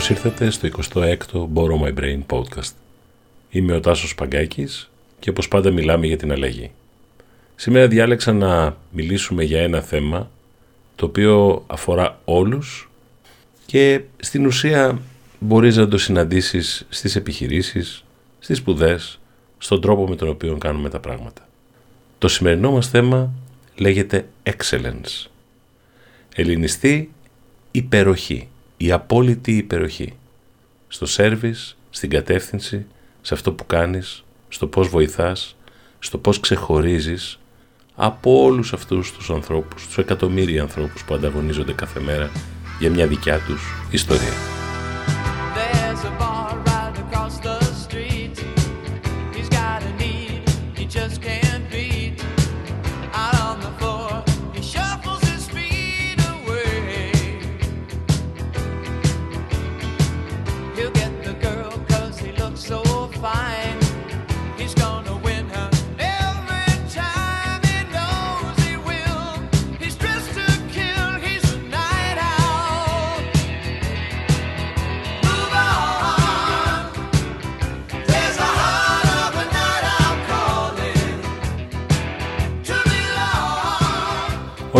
Καλώς ήρθατε στο 26ο Borrow My Brain podcast. Είμαι ο Τάσος Παγκάκης και όπως πάντα μιλάμε για την αλλαγή. Σήμερα διάλεξα να μιλήσουμε για ένα θέμα το οποίο αφορά όλους και στην ουσία μπορείς να το συναντήσεις στις επιχειρήσεις, στις σπουδές, στον τρόπο με τον οποίο κάνουμε τα πράγματα. Το σημερινό μας θέμα λέγεται excellence. Ελληνιστή υπεροχή η απόλυτη υπεροχή στο σέρβις, στην κατεύθυνση, σε αυτό που κάνεις, στο πώς βοηθάς, στο πώς ξεχωρίζεις από όλους αυτούς τους ανθρώπους, τους εκατομμύρια ανθρώπους που ανταγωνίζονται κάθε μέρα για μια δικιά τους ιστορία.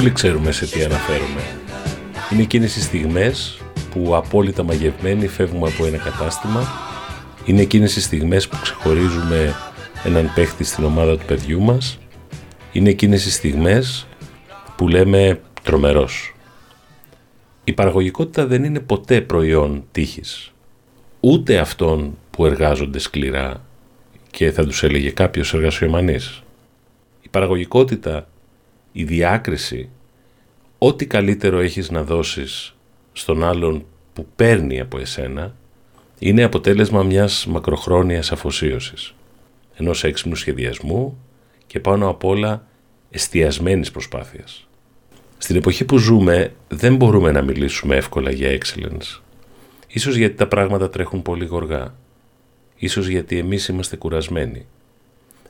Όλοι ξέρουμε σε τι αναφέρουμε. Είναι εκείνες οι στιγμές που απόλυτα μαγευμένοι φεύγουμε από ένα κατάστημα. Είναι εκείνες οι στιγμές που ξεχωρίζουμε έναν παίχτη στην ομάδα του παιδιού μας. Είναι εκείνες οι στιγμές που λέμε τρομερός. Η παραγωγικότητα δεν είναι ποτέ προϊόν τύχης. Ούτε αυτών που εργάζονται σκληρά και θα τους έλεγε κάποιος εργασιομανής. Η παραγωγικότητα η διάκριση, ό,τι καλύτερο έχεις να δώσεις στον άλλον που παίρνει από εσένα, είναι αποτέλεσμα μιας μακροχρόνιας αφοσίωσης, ενός έξυπνου σχεδιασμού και πάνω απ' όλα εστιασμένης προσπάθειας. Στην εποχή που ζούμε δεν μπορούμε να μιλήσουμε εύκολα για excellence. Ίσως γιατί τα πράγματα τρέχουν πολύ γοργά. Ίσως γιατί εμείς είμαστε κουρασμένοι.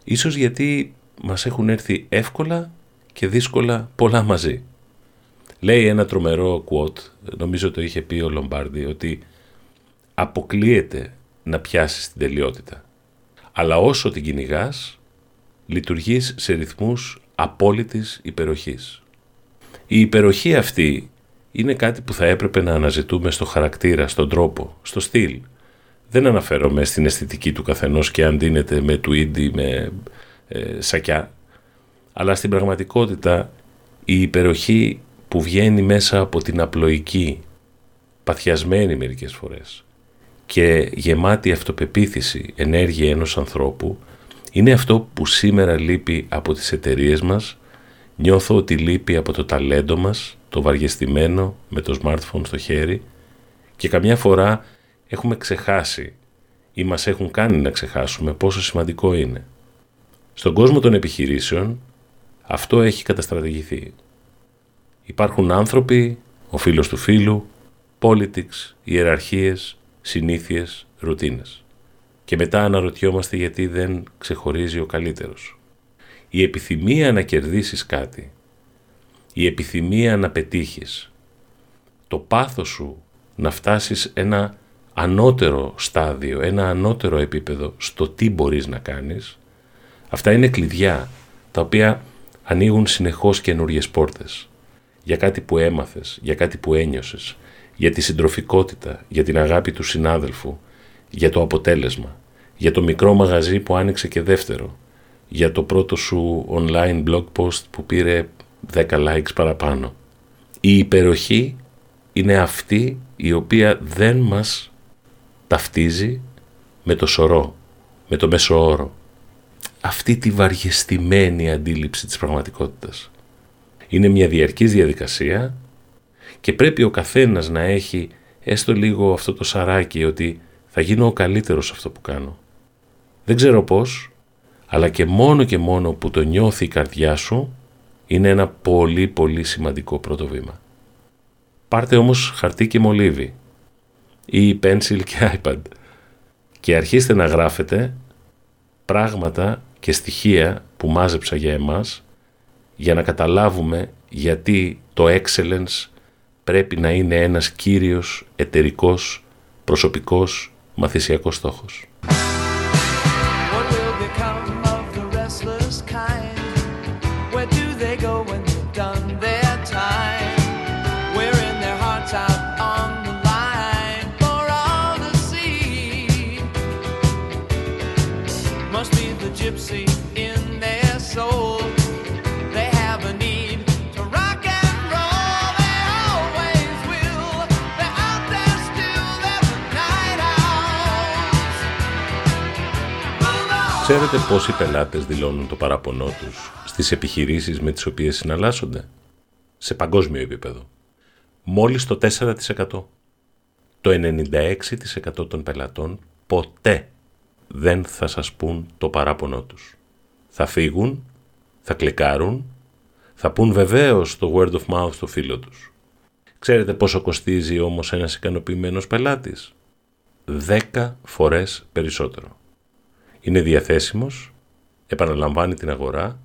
Ίσως γιατί μας έχουν έρθει εύκολα και δύσκολα πολλά μαζί. Λέει ένα τρομερό quote, νομίζω το είχε πει ο Λομπάρντι, ότι αποκλείεται να πιάσεις την τελειότητα. Αλλά όσο την κυνηγάς, λειτουργείς σε ρυθμούς απόλυτης υπεροχής. Η υπεροχή αυτή είναι κάτι που θα έπρεπε να αναζητούμε στο χαρακτήρα, στον τρόπο, στο στυλ. Δεν αναφέρομαι στην αισθητική του καθενός και αν δίνεται με τουίντι, με ε, σακιά αλλά στην πραγματικότητα η υπεροχή που βγαίνει μέσα από την απλοϊκή, παθιασμένη μερικές φορές και γεμάτη αυτοπεποίθηση, ενέργεια ενός ανθρώπου, είναι αυτό που σήμερα λείπει από τις εταιρείες μας, νιώθω ότι λείπει από το ταλέντο μας, το βαριεστημένο με το smartphone στο χέρι και καμιά φορά έχουμε ξεχάσει ή μας έχουν κάνει να ξεχάσουμε πόσο σημαντικό είναι. Στον κόσμο των επιχειρήσεων αυτό έχει καταστρατηγηθεί. Υπάρχουν άνθρωποι, ο φίλος του φίλου, politics, ιεραρχίες, συνήθειες, ρουτίνες. Και μετά αναρωτιόμαστε γιατί δεν ξεχωρίζει ο καλύτερος. Η επιθυμία να κερδίσεις κάτι, η επιθυμία να πετύχεις, το πάθος σου να φτάσεις ένα ανώτερο στάδιο, ένα ανώτερο επίπεδο στο τι μπορείς να κάνεις, αυτά είναι κλειδιά τα οποία ανοίγουν συνεχώς καινούριες πόρτες. Για κάτι που έμαθες, για κάτι που ένιωσες, για τη συντροφικότητα, για την αγάπη του συνάδελφου, για το αποτέλεσμα, για το μικρό μαγαζί που άνοιξε και δεύτερο, για το πρώτο σου online blog post που πήρε 10 likes παραπάνω. Η υπεροχή είναι αυτή η οποία δεν μας ταυτίζει με το σωρό, με το μέσο όρο, αυτή τη βαριεστημένη αντίληψη της πραγματικότητας. Είναι μια διαρκής διαδικασία και πρέπει ο καθένας να έχει έστω λίγο αυτό το σαράκι ότι θα γίνω ο καλύτερος αυτό που κάνω. Δεν ξέρω πώς, αλλά και μόνο και μόνο που το νιώθει η καρδιά σου είναι ένα πολύ πολύ σημαντικό πρώτο βήμα. Πάρτε όμως χαρτί και μολύβι ή pencil και iPad και αρχίστε να γράφετε πράγματα και στοιχεία που μάζεψα για εμάς για να καταλάβουμε γιατί το excellence πρέπει να είναι ένας κύριος εταιρικός προσωπικός μαθησιακός στόχος. Ξέρετε πόσοι πελάτες δηλώνουν το παράπονό τους στις επιχειρήσεις με τις οποίες συναλλάσσονται; Σε παγκόσμιο επίπεδο. Μόλις το 4%. Το 96% των πελατών ποτέ δεν θα σας πούν το παράπονό τους. Θα φύγουν, θα κλικάρουν, θα πούν βεβαίως το word of mouth στο φίλο τους. Ξέρετε πόσο κοστίζει όμως ένας ικανοποιημένος πελάτης; 10 φορές περισσότερο είναι διαθέσιμος, επαναλαμβάνει την αγορά,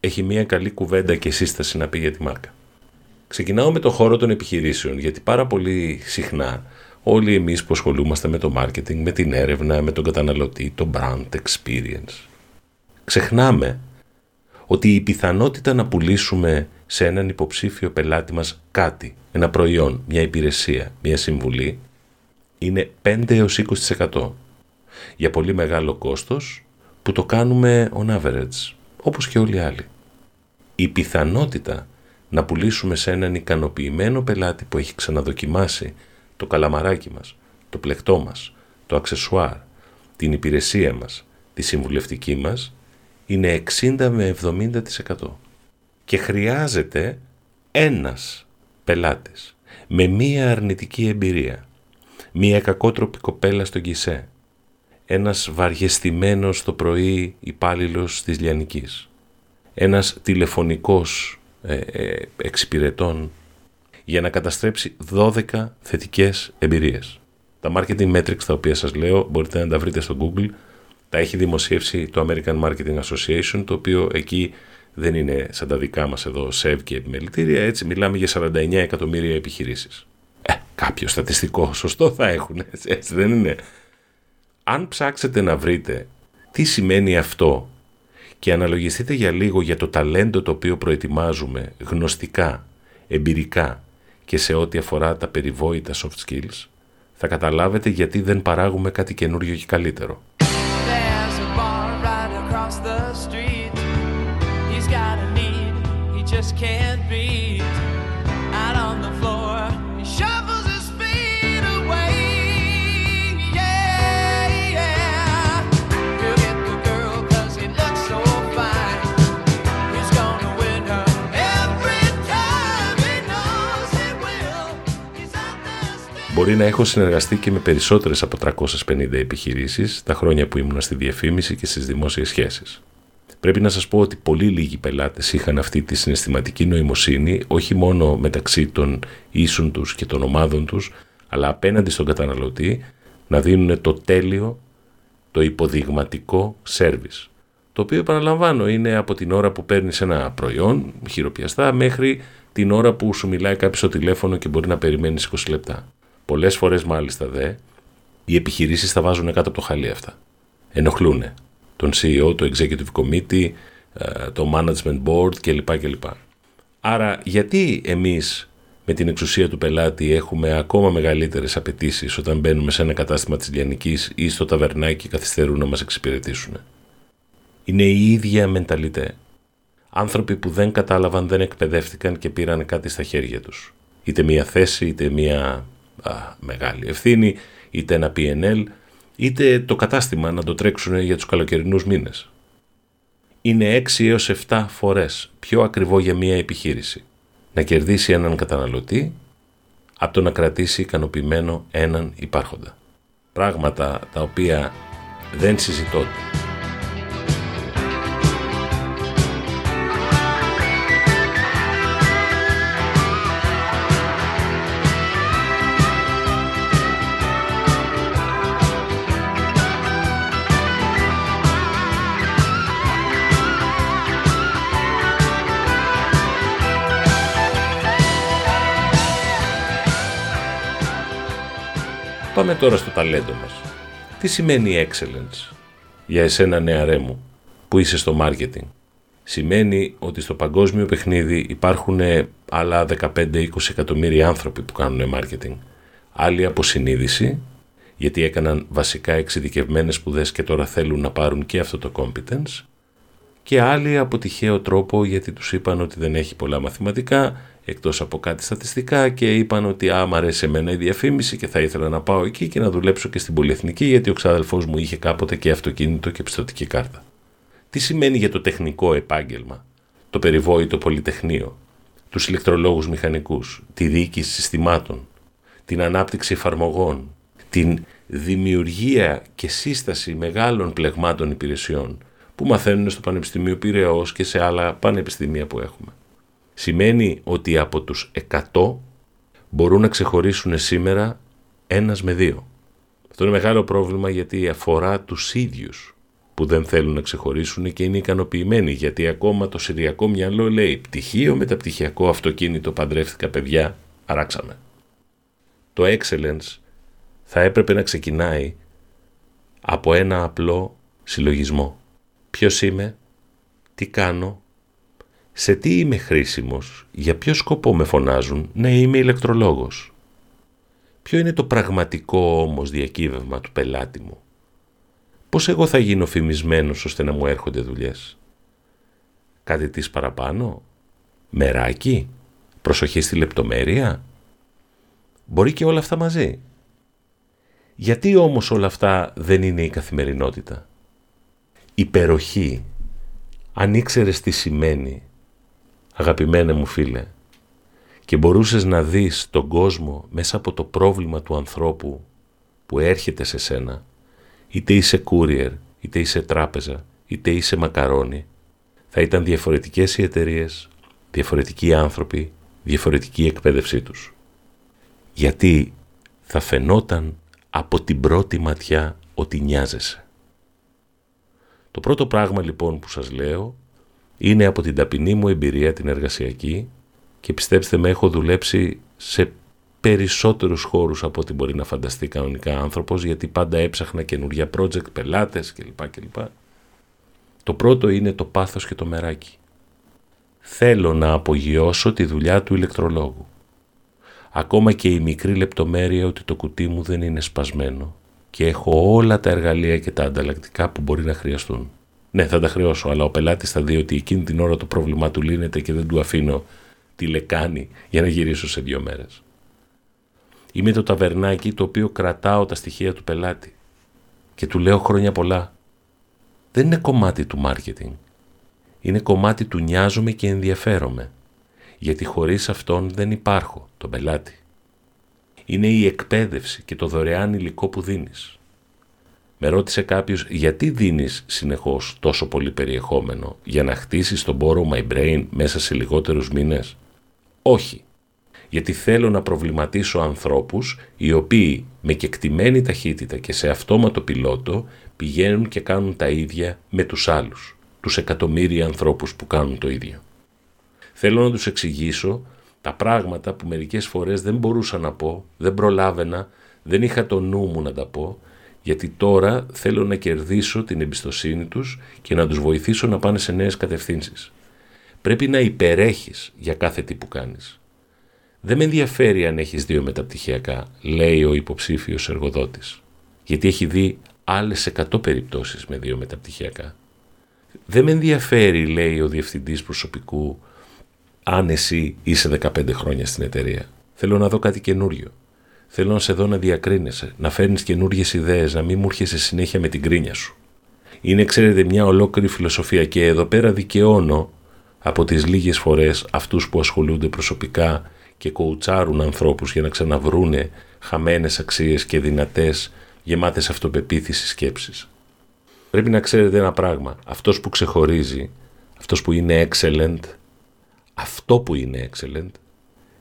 έχει μια καλή κουβέντα και σύσταση να πει για τη μάρκα. Ξεκινάω με το χώρο των επιχειρήσεων, γιατί πάρα πολύ συχνά όλοι εμείς που ασχολούμαστε με το marketing, με την έρευνα, με τον καταναλωτή, το brand experience, ξεχνάμε ότι η πιθανότητα να πουλήσουμε σε έναν υποψήφιο πελάτη μας κάτι, ένα προϊόν, μια υπηρεσία, μια συμβουλή, είναι 5 έως 20% για πολύ μεγάλο κόστος που το κάνουμε on average, όπως και όλοι οι άλλοι. Η πιθανότητα να πουλήσουμε σε έναν ικανοποιημένο πελάτη που έχει ξαναδοκιμάσει το καλαμαράκι μας, το πλεκτό μας, το αξεσουάρ, την υπηρεσία μας, τη συμβουλευτική μας, είναι 60 με 70%. Και χρειάζεται ένας πελάτης με μία αρνητική εμπειρία, μία κακότροπη κοπέλα στο γκισέ, ένας βαριεστημένος το πρωί υπάλληλος της Λιανικής, ένας τηλεφωνικός ε, ε, εξυπηρετών για να καταστρέψει 12 θετικές εμπειρίες. Τα marketing metrics τα οποία σας λέω μπορείτε να τα βρείτε στο Google, τα έχει δημοσιεύσει το American Marketing Association, το οποίο εκεί δεν είναι σαν τα δικά μας εδώ ΣΕΒ και επιμελητήρια, έτσι μιλάμε για 49 εκατομμύρια επιχειρήσεις. Ε, κάποιο στατιστικό σωστό θα έχουν, έτσι δεν είναι αν ψάξετε να βρείτε τι σημαίνει αυτό και αναλογιστείτε για λίγο για το ταλέντο το οποίο προετοιμάζουμε γνωστικά, εμπειρικά και σε ό,τι αφορά τα περιβόητα soft skills, θα καταλάβετε γιατί δεν παράγουμε κάτι καινούριο και καλύτερο. Μπορεί να έχω συνεργαστεί και με περισσότερες από 350 επιχειρήσεις τα χρόνια που ήμουν στη διαφήμιση και στις δημόσιες σχέσεις. Πρέπει να σας πω ότι πολύ λίγοι πελάτες είχαν αυτή τη συναισθηματική νοημοσύνη, όχι μόνο μεταξύ των ίσων τους και των ομάδων τους, αλλά απέναντι στον καταναλωτή να δίνουν το τέλειο, το υποδειγματικό σέρβις. Το οποίο επαναλαμβάνω είναι από την ώρα που παίρνεις ένα προϊόν χειροπιαστά μέχρι την ώρα που σου μιλάει κάποιος στο τηλέφωνο και μπορεί να περιμένεις 20 λεπτά. Πολλές φορές μάλιστα δε, οι επιχειρήσεις τα βάζουν κάτω από το χαλί αυτά. Ενοχλούν τον CEO, το Executive Committee, ε, το Management Board κλπ. κλπ. Άρα γιατί εμείς με την εξουσία του πελάτη έχουμε ακόμα μεγαλύτερες απαιτήσεις όταν μπαίνουμε σε ένα κατάστημα της Λιανικής ή στο ταβερνάκι και καθυστερούν να μας εξυπηρετήσουν. Είναι η ίδια μενταλιτέ. Άνθρωποι που δεν κατάλαβαν, δεν εκπαιδεύτηκαν και πήραν κάτι στα χέρια τους. Είτε μία θέση, είτε μία μεγάλη ευθύνη, είτε ένα PNL, είτε το κατάστημα να το τρέξουν για τους καλοκαιρινούς μήνες. Είναι 6 έως 7 φορές πιο ακριβό για μια επιχείρηση να κερδίσει έναν καταναλωτή από το να κρατήσει ικανοποιημένο έναν υπάρχοντα. Πράγματα τα οποία δεν συζητώνται. Πάμε τώρα στο ταλέντο μας. Τι σημαίνει excellence για εσένα νεαρέ μου που είσαι στο marketing; Σημαίνει ότι στο παγκόσμιο παιχνίδι υπάρχουν άλλα 15-20 εκατομμύρια άνθρωποι που κάνουν marketing. Άλλοι από συνείδηση, γιατί έκαναν βασικά εξειδικευμένες σπουδές και τώρα θέλουν να πάρουν και αυτό το competence και άλλοι από τυχαίο τρόπο γιατί τους είπαν ότι δεν έχει πολλά μαθηματικά εκτός από κάτι στατιστικά και είπαν ότι άμα αρέσει εμένα η διαφήμιση και θα ήθελα να πάω εκεί και να δουλέψω και στην πολυεθνική γιατί ο ξάδελφός μου είχε κάποτε και αυτοκίνητο και πιστοτική κάρτα. Τι σημαίνει για το τεχνικό επάγγελμα, το περιβόητο πολυτεχνείο, τους ηλεκτρολόγους μηχανικούς, τη διοίκηση συστημάτων, την ανάπτυξη εφαρμογών, την δημιουργία και σύσταση μεγάλων πλεγμάτων υπηρεσιών που μαθαίνουν στο Πανεπιστημίο Πυραιός και σε άλλα πανεπιστήμια που έχουμε. Σημαίνει ότι από τους 100 μπορούν να ξεχωρίσουν σήμερα ένας με δύο. Αυτό είναι μεγάλο πρόβλημα γιατί αφορά τους ίδιους που δεν θέλουν να ξεχωρίσουν και είναι ικανοποιημένοι γιατί ακόμα το συριακό μυαλό λέει πτυχίο μεταπτυχιακό αυτοκίνητο παντρεύτηκα παιδιά, αράξαμε. Το excellence θα έπρεπε να ξεκινάει από ένα απλό συλλογισμό. Ποιος είμαι, τι κάνω, σε τι είμαι χρήσιμος, για ποιο σκοπό με φωνάζουν, ναι είμαι ηλεκτρολόγος. Ποιο είναι το πραγματικό όμως διακύβευμα του πελάτη μου; Πώς εγώ θα γίνω φημισμένος ώστε να μου έρχονται δουλειές; Κάτι της παραπάνω, μεράκι, προσοχή στη λεπτομέρεια; Μπορεί και όλα αυτά μαζί; Γιατί όμως όλα αυτά δεν είναι η καθημερινότητα; Υπεροχή. Αν ήξερες τι σημαίνει, αγαπημένε μου φίλε, και μπορούσες να δεις τον κόσμο μέσα από το πρόβλημα του ανθρώπου που έρχεται σε σένα, είτε είσαι courier, είτε είσαι τράπεζα, είτε είσαι μακαρόνι, θα ήταν διαφορετικές οι εταιρείες, διαφορετικοί άνθρωποι, διαφορετική εκπαίδευσή τους. Γιατί θα φαινόταν από την πρώτη ματιά ότι νοιάζεσαι. Το πρώτο πράγμα λοιπόν που σας λέω είναι από την ταπεινή μου εμπειρία την εργασιακή και πιστέψτε με έχω δουλέψει σε περισσότερους χώρους από ό,τι μπορεί να φανταστεί κανονικά άνθρωπος γιατί πάντα έψαχνα καινούργια project, πελάτες κλπ. κλπ. Το πρώτο είναι το πάθος και το μεράκι. Θέλω να απογειώσω τη δουλειά του ηλεκτρολόγου. Ακόμα και η μικρή λεπτομέρεια ότι το κουτί μου δεν είναι σπασμένο και έχω όλα τα εργαλεία και τα ανταλλακτικά που μπορεί να χρειαστούν. Ναι, θα τα χρεώσω, αλλά ο πελάτης θα δει ότι εκείνη την ώρα το πρόβλημά του λύνεται και δεν του αφήνω τη λεκάνη για να γυρίσω σε δύο μέρες. Είμαι το ταβερνάκι το οποίο κρατάω τα στοιχεία του πελάτη και του λέω χρόνια πολλά. Δεν είναι κομμάτι του μάρκετινγκ. Είναι κομμάτι του νοιάζομαι και ενδιαφέρομαι. Γιατί χωρίς αυτόν δεν υπάρχω, τον πελάτη. Είναι η εκπαίδευση και το δωρεάν υλικό που δίνεις. Με ρώτησε κάποιος γιατί δίνεις συνεχώς τόσο πολύ περιεχόμενο για να χτίσεις τον Borrow My Brain μέσα σε λιγότερους μήνες; Όχι. Γιατί θέλω να προβληματίσω ανθρώπους οι οποίοι με κεκτημένη ταχύτητα και σε αυτόματο πιλότο πηγαίνουν και κάνουν τα ίδια με τους άλλους, τους εκατομμύρια ανθρώπους που κάνουν το ίδιο. Θέλω να τους εξηγήσω τα πράγματα που μερικές φορές δεν μπορούσα να πω, δεν προλάβαινα, δεν είχα το νου μου να τα πω γιατί τώρα θέλω να κερδίσω την εμπιστοσύνη τους και να τους βοηθήσω να πάνε σε νέες κατευθύνσεις. Πρέπει να υπερέχεις για κάθε τι που κάνεις. Δεν με ενδιαφέρει αν έχεις δύο μεταπτυχιακά, λέει ο υποψήφιος εργοδότης, γιατί έχει δει άλλες 100 περιπτώσεις με δύο μεταπτυχιακά. Δεν με ενδιαφέρει, λέει ο διευθυντής προσωπικού, αν εσύ είσαι 15 χρόνια στην εταιρεία. Θέλω να δω κάτι καινούριο. Θέλω να σε δω να διακρίνεσαι, να φέρνεις καινούριε ιδέες, να μην μου έρχεσαι συνέχεια με την κρίνια σου. Είναι, ξέρετε, μια ολόκληρη φιλοσοφία και εδώ πέρα δικαιώνω από τις λίγες φορές αυτούς που ασχολούνται προσωπικά και κοουτσάρουν ανθρώπους για να ξαναβρούνε χαμένες αξίες και δυνατές γεμάτες αυτοπεποίθησης σκέψεις. Πρέπει να ξέρετε ένα πράγμα. Αυτός που ξεχωρίζει, αυτός που είναι excellent, αυτό που είναι excellent,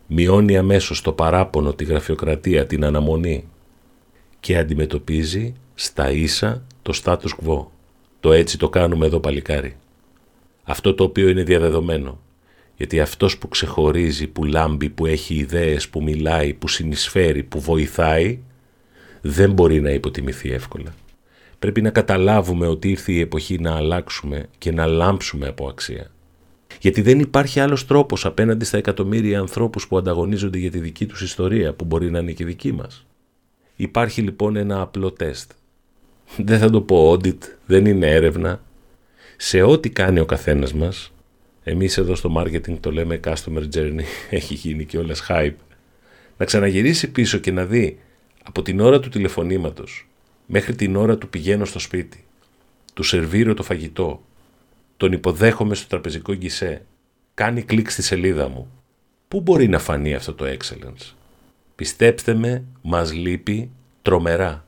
μειώνει αμέσως το παράπονο, τη γραφειοκρατία, την αναμονή και αντιμετωπίζει στα ίσα το status quo. Το έτσι το κάνουμε εδώ παλικάρι. Αυτό το οποίο είναι διαδεδομένο. Γιατί αυτός που ξεχωρίζει, που λάμπει, που έχει ιδέες, που μιλάει, που συνεισφέρει, που βοηθάει, δεν μπορεί να υποτιμηθεί εύκολα. Πρέπει να καταλάβουμε ότι ήρθε η εποχή να αλλάξουμε και να λάμψουμε από αξία. Γιατί δεν υπάρχει άλλος τρόπος απέναντι στα εκατομμύρια ανθρώπους που ανταγωνίζονται για τη δική τους ιστορία, που μπορεί να είναι και δική μας. Υπάρχει λοιπόν ένα απλό τεστ. Δεν θα το πω audit, δεν είναι έρευνα. Σε ό,τι κάνει ο καθένας μας, εμείς εδώ στο marketing το λέμε customer journey, έχει γίνει και όλες hype, να ξαναγυρίσει πίσω και να δει από την ώρα του τηλεφωνήματος μέχρι την ώρα του πηγαίνω στο σπίτι, του σερβίρω το φαγητό, τον υποδέχομαι στο τραπεζικό γκισέ, κάνει κλικ στη σελίδα μου. Πού μπορεί να φανεί αυτό το excellence; Πιστέψτε με, μας λείπει τρομερά.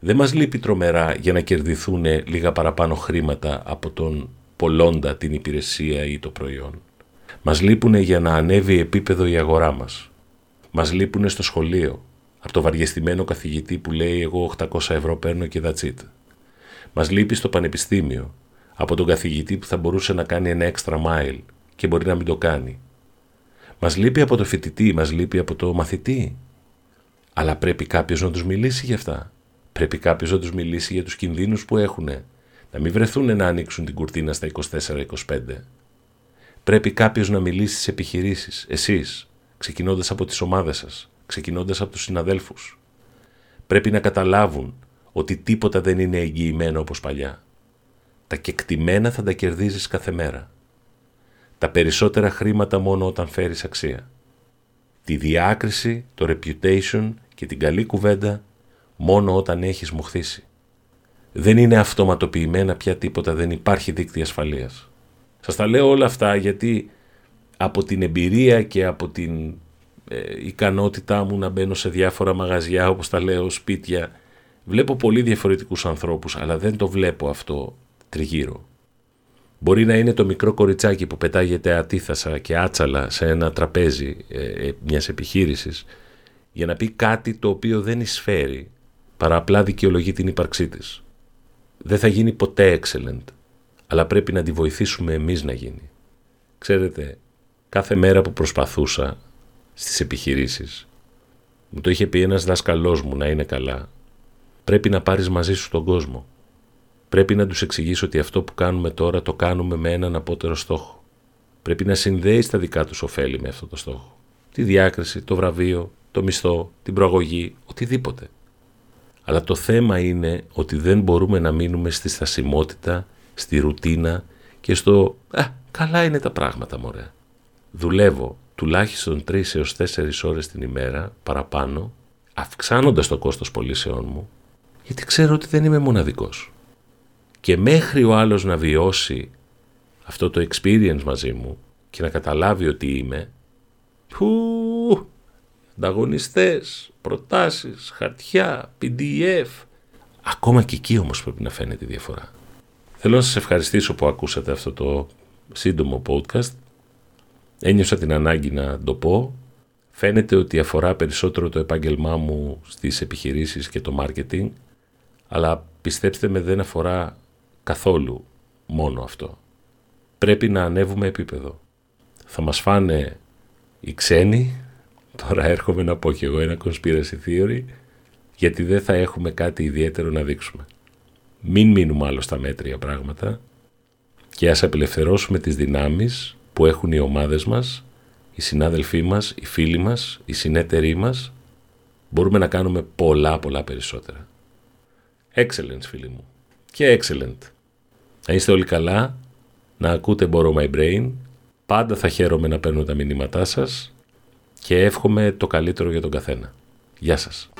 Δεν μας λείπει τρομερά για να κερδιθούν λίγα παραπάνω χρήματα από τον πολλώντα την υπηρεσία ή το προϊόν. Μας λείπουν για να ανέβει επίπεδο η αγορά μας. Μας λείπουν στο σχολείο, από το βαριεστημένο καθηγητή που λέει εγώ 800 ευρώ παίρνω και that's it. Μας λείπει στο πανεπιστήμιο, από τον καθηγητή που θα μπορούσε να κάνει ένα extra mile και μπορεί να μην το κάνει. Μας λείπει από το φοιτητή, μας λείπει από το μαθητή. Αλλά πρέπει κάποιος να τους μιλήσει για αυτά. Πρέπει κάποιος να τους μιλήσει για τους κινδύνους που έχουν. Να μην βρεθούν να ανοίξουν την κουρτίνα στα 24-25. Πρέπει κάποιος να μιλήσει στις επιχειρήσεις, εσείς, ξεκινώντας από τις ομάδες σας, ξεκινώντας από τους συναδέλφους. Πρέπει να καταλάβουν ότι τίποτα δεν είναι εγγυημένο όπως παλιά. Τα κεκτημένα θα τα κερδίζεις κάθε μέρα. Τα περισσότερα χρήματα μόνο όταν φέρεις αξία. Τη διάκριση, το reputation και την καλή κουβέντα μόνο όταν έχεις μοχθήσει. Δεν είναι αυτοματοποιημένα πια τίποτα, δεν υπάρχει δίκτυα ασφαλείας. Σας τα λέω όλα αυτά γιατί από την εμπειρία και από την ε, ικανότητά μου να μπαίνω σε διάφορα μαγαζιά όπως τα λέω σπίτια βλέπω πολύ διαφορετικούς ανθρώπους αλλά δεν το βλέπω αυτό τριγύρω. Μπορεί να είναι το μικρό κοριτσάκι που πετάγεται ατίθασα και άτσαλα σε ένα τραπέζι ε, ε, μιας επιχείρησης για να πει κάτι το οποίο δεν εισφέρει παρά απλά δικαιολογεί την ύπαρξή της. Δεν θα γίνει ποτέ excellent, αλλά πρέπει να τη βοηθήσουμε εμείς να γίνει. Ξέρετε, κάθε μέρα που προσπαθούσα στις επιχειρήσεις, μου το είχε πει ένας δάσκαλός μου να είναι καλά, πρέπει να πάρεις μαζί σου τον κόσμο. Πρέπει να τους εξηγήσω ότι αυτό που κάνουμε τώρα το κάνουμε με έναν απότερο στόχο. Πρέπει να συνδέει τα δικά τους ωφέλη με αυτό το στόχο. Τη διάκριση, το βραβείο, το μισθό, την προαγωγή, οτιδήποτε. Αλλά το θέμα είναι ότι δεν μπορούμε να μείνουμε στη στασιμότητα, στη ρουτίνα και στο «Α, καλά είναι τα πράγματα μωρέ». Δουλεύω τουλάχιστον 3 έως 4 ώρες την ημέρα παραπάνω, αυξάνοντας το κόστος πωλήσεών μου, γιατί ξέρω ότι δεν είμαι μοναδικός. Και μέχρι ο άλλος να βιώσει αυτό το experience μαζί μου και να καταλάβει ότι είμαι, που ανταγωνιστές, προτάσεις, χαρτιά, PDF. Ακόμα και εκεί όμως πρέπει να φαίνεται η διαφορά. Θέλω να σας ευχαριστήσω που ακούσατε αυτό το σύντομο podcast. Ένιωσα την ανάγκη να το πω. Φαίνεται ότι αφορά περισσότερο το επάγγελμά μου στις επιχειρήσεις και το marketing, αλλά πιστέψτε με δεν αφορά καθόλου μόνο αυτό. Πρέπει να ανέβουμε επίπεδο. Θα μας φάνε οι ξένοι, τώρα έρχομαι να πω και εγώ ένα conspiracy theory, γιατί δεν θα έχουμε κάτι ιδιαίτερο να δείξουμε. Μην μείνουμε άλλο στα μέτρια πράγματα και ας απελευθερώσουμε τις δυνάμεις που έχουν οι ομάδες μας, οι συνάδελφοί μας, οι φίλοι μας, οι συνέτεροι μας. Μπορούμε να κάνουμε πολλά πολλά περισσότερα. Excellent φίλοι μου. Και excellent. Να είστε όλοι καλά, να ακούτε Borrow My Brain. Πάντα θα χαίρομαι να παίρνω τα μηνύματά σας και εύχομαι το καλύτερο για τον καθένα. Γεια σας.